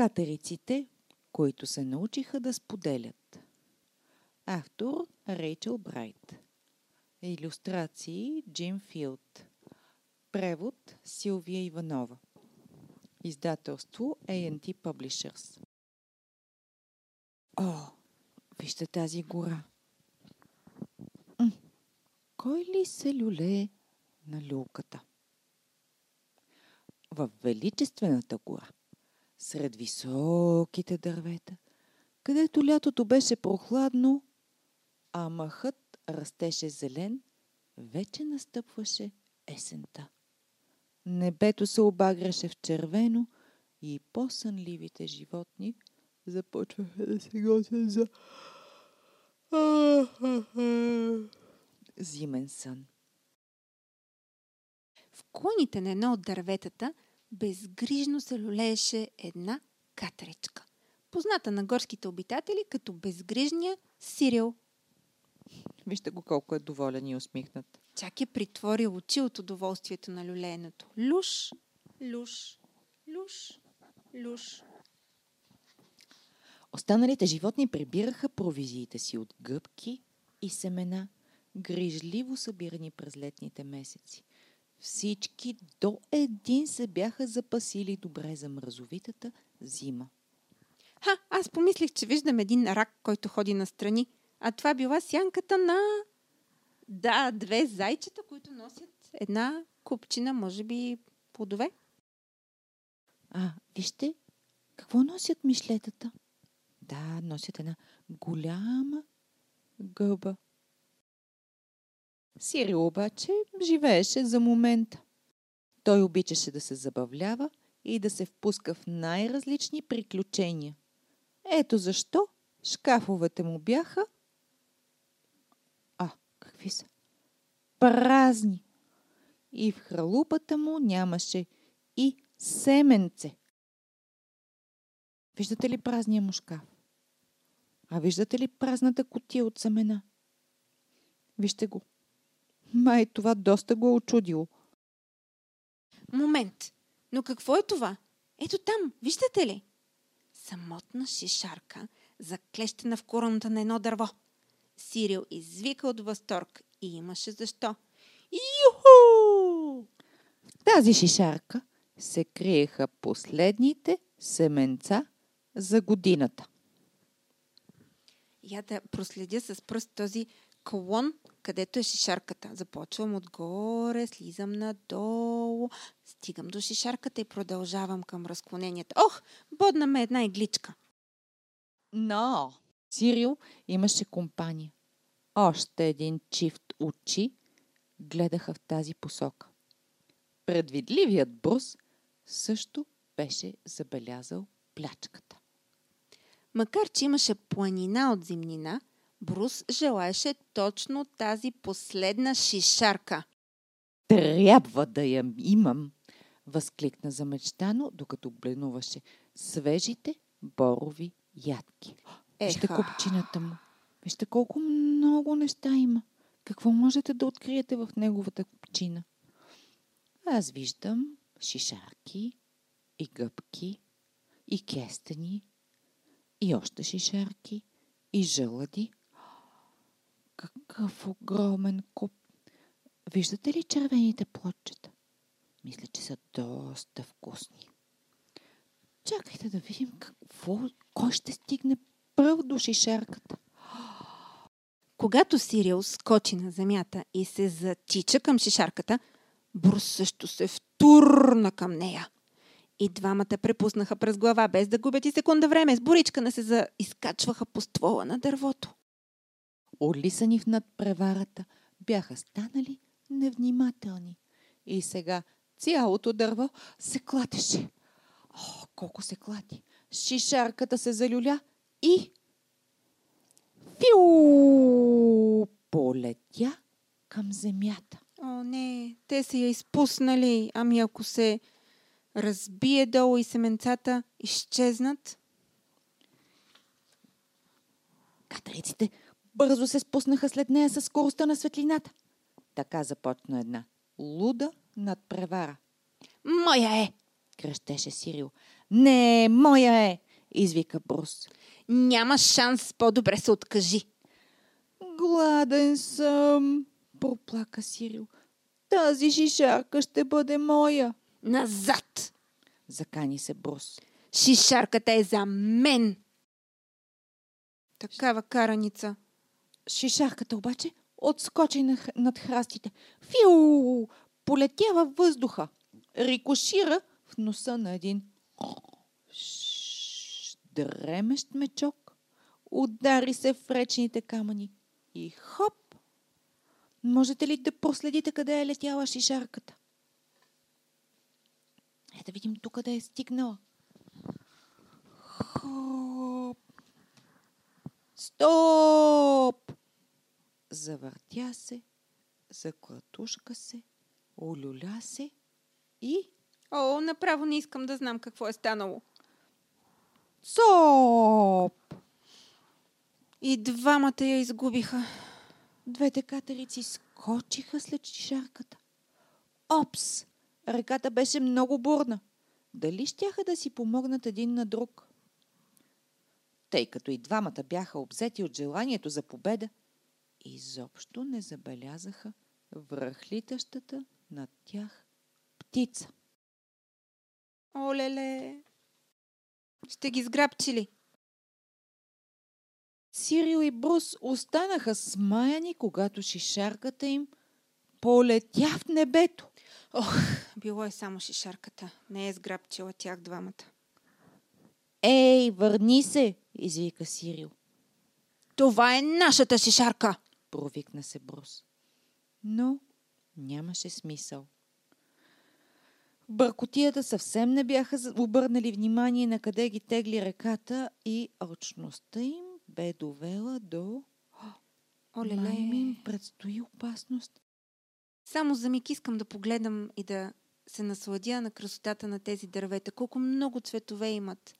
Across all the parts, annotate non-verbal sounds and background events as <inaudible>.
Катериците, които се научиха да споделят. Автор Рейчел Брайт. Илюстрации Джим Филд. Превод Силвия Иванова. Издателство A&T Publishers. О, вижте тази гора. М, кой ли се люлее на люлката? В величествената гора, сред високите дървета, където лятото беше прохладно, а махът растеше зелен, вече настъпваше есента. Небето се обагряше в червено и по-сънливите животни започваха да се готвят за зимен сън. В клоните на едно от дърветата безгрижно се люлееше една катеричка, позната на горските обитатели като безгрижния Сирил. Вижте го колко е доволен и усмихнат. Чак е притворил очи от удоволствието на люлеенето. Люш, люш, люш, люш. Останалите животни прибираха провизиите си от гъбки и семена, грижливо събирани през летните месеци. Всички до един се бяха запасили добре за мразовитата зима. Ха, аз помислих, че виждам един рак, който ходи настрани, а това била сянката на... Да, две зайчета, които носят една купчина, може би, плодове. А, вижте, какво носят мишлетата? Да, носят една голяма гъба. Сирил обаче живееше за момента. Той обичаше да се забавлява и да се впуска в най-различни приключения. Ето защо шкафовете му бяха... А, какви са? Празни! И в хралупата му нямаше и семенце. Виждате ли празния му шкаф? А виждате ли празната котия от семена? Вижте го. Май това доста го е очудило. Момент. Но какво е това? Ето там, виждате ли? Самотна шишарка, заклещена в короната на едно дърво. Сирил извика от възторг и имаше защо. Юху! В тази шишарка се криеха последните семенца за годината. Я да проследя с пръст този клон, където е шишарката. Започвам отгоре, слизам надолу, стигам до шишарката и продължавам към разклоненията. Ох, бодна ме една игличка. Но Сирил имаше компания. Още един чифт очи гледаха в тази посока. Предвидливият брус също беше забелязал плячката. Макар, че имаше планина от зимнина, Брус желаеше точно тази последна шишарка. Трябва да я имам, възкликна замечтано, докато бленуваше свежите борови ядки. Вижте купчината му. Вижте колко много неща има. Какво можете да откриете в неговата купчина? Аз виждам шишарки и гъбки и кестени и още шишарки и жълъди. Какъв огромен куп! Виждате ли червените плодчета? Мисля, че са доста вкусни. Чакайте да видим какво, кой ще стигне пръв до шишарката. Когато Сирил скочи на земята и се затича към шишарката, Брус също се втурна към нея. И двамата препуснаха през глава, без да губят и секунда време. С боричкана се заизкачваха по ствола на дървото. Олисани в надпреварата, бяха станали невнимателни. И сега цялото дърво се клатеше. О, колко се клати! Шишарката се залюля и... Фиу! Полетя към земята. О, не, те са я изпуснали. Ами ако се разбие долу и семенцата изчезнат? Катериците бързо се спуснаха след нея със скоростта на светлината. Така започна една луда надпревара. Моя е! кръщеше Сирил. Не, моя е, извика Брус. Няма шанс, по-добре се откажи. Гладен съм, проплака Сирил. Тази шишарка ще бъде моя. Назад! Закани се Брус. Шишарката е за мен. Такава караница. Шишарката обаче отскочи на- над храстите. Фиу! Полетя във въздуха. Рикошира в носа на един дремещ мечок. Удари се в речните камъни. И хоп! Можете ли да проследите къде е летяла шишарката? Е да видим тук къде е стигнала. Хоп! Стоп! Завъртя се, заклатушка се, олюля се и О, направо не искам да знам какво е станало. Соп! И двамата я изгубиха. Двете катерици скочиха след шишарката. Опс! Реката беше много бурна. Дали щяха да си помогнат един на друг? Тъй като и двамата бяха обзети от желанието за победа, изобщо не забелязаха връхлитащата над тях птица. Олеле! Ще ги сграбчили. Сирил и Брус останаха смаяни, когато шишарката им полетя в небето. Ох, било е само шишарката. Не е сграбчила тях двамата. Ей, върни се, извика Сирил. Това е нашата шишарка! Провикна се Брус. Но нямаше смисъл. В бъркотията съвсем не бяха обърнали внимание на къде ги тегли реката и алчността им бе довела до... Олеле! Май им предстои опасност. Само за миг искам да погледам и да се насладя на красотата на тези дървета. Колко много цветове имат.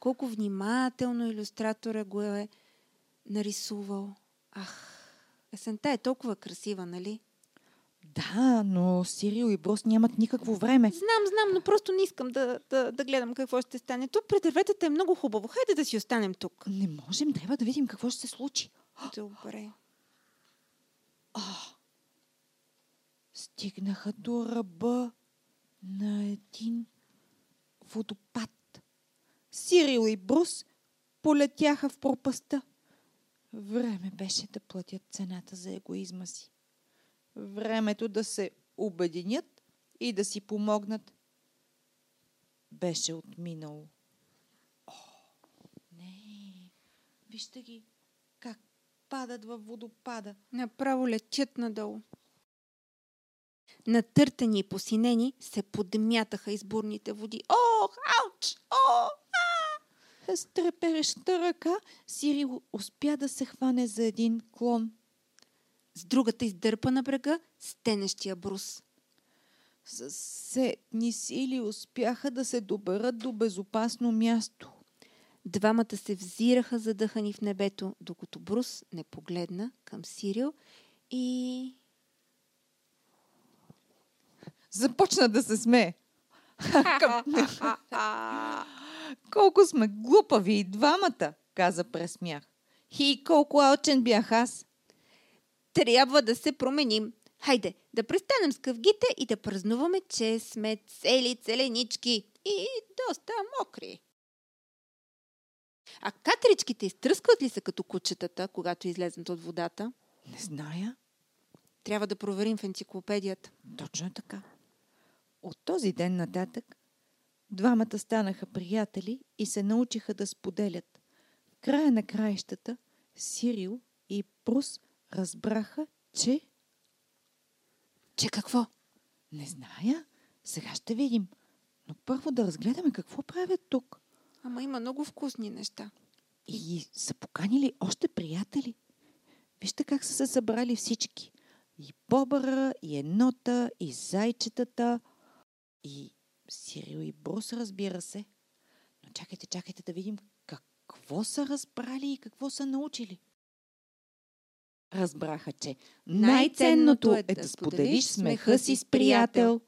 Колко внимателно иллюстратора го е нарисувал. Ах, есента е толкова красива, нали? Да, но Сирил и Брус нямат никакво време. Знам, знам, но просто не искам да, да, да гледам какво ще стане. Тук при дърветата е много хубаво. Хайде да си останем тук. Не можем, трябва да видим какво ще се случи. Добре. Стигнаха до ръба на един водопад. Сирил и Брус полетяха в пропаста. Време беше да платят цената за егоизма си. Времето да се обединят и да си помогнат беше отминало. О, не! Вижте ги как падат във водопада. Направо летят надолу. Натъртани и посинени се подмятаха избурните води. Ох, ауч! О! С трепереща ръка Сирил успя да се хване за един клон. С другата издърпа на брега стенещия брус. С сетни сили успяха да се доберат до безопасно място. Двамата се взираха задъхани в небето, докато Брус не погледна към Сирил и... Започна да се смее. <laughs> <laughs> Колко сме глупави и двамата, каза през смях. И колко алчен бях аз. Трябва да се променим. Хайде, да престанем с къвгите и да празнуваме, че сме цели целенички и доста мокри. А катеричките изтръскват ли се като кучетата, когато излезнат от водата? Не зная. Трябва да проверим в енциклопедията. Точно така. От този ден нататък двамата станаха приятели и се научиха да споделят. В края на краищата Сирил и Прус разбраха, че... Че какво? Не зная. Сега ще видим. Но първо да разгледаме какво правят тук. Ама има много вкусни неща. И са поканили още приятели. Вижте как са се събрали всички. И бобъра, и енота, и зайчетата, и Сирил и Брус, разбира се. Но чакайте, чакайте да видим какво са разбрали и какво са научили. Разбраха, че най-ценното е да споделиш смеха си с приятел.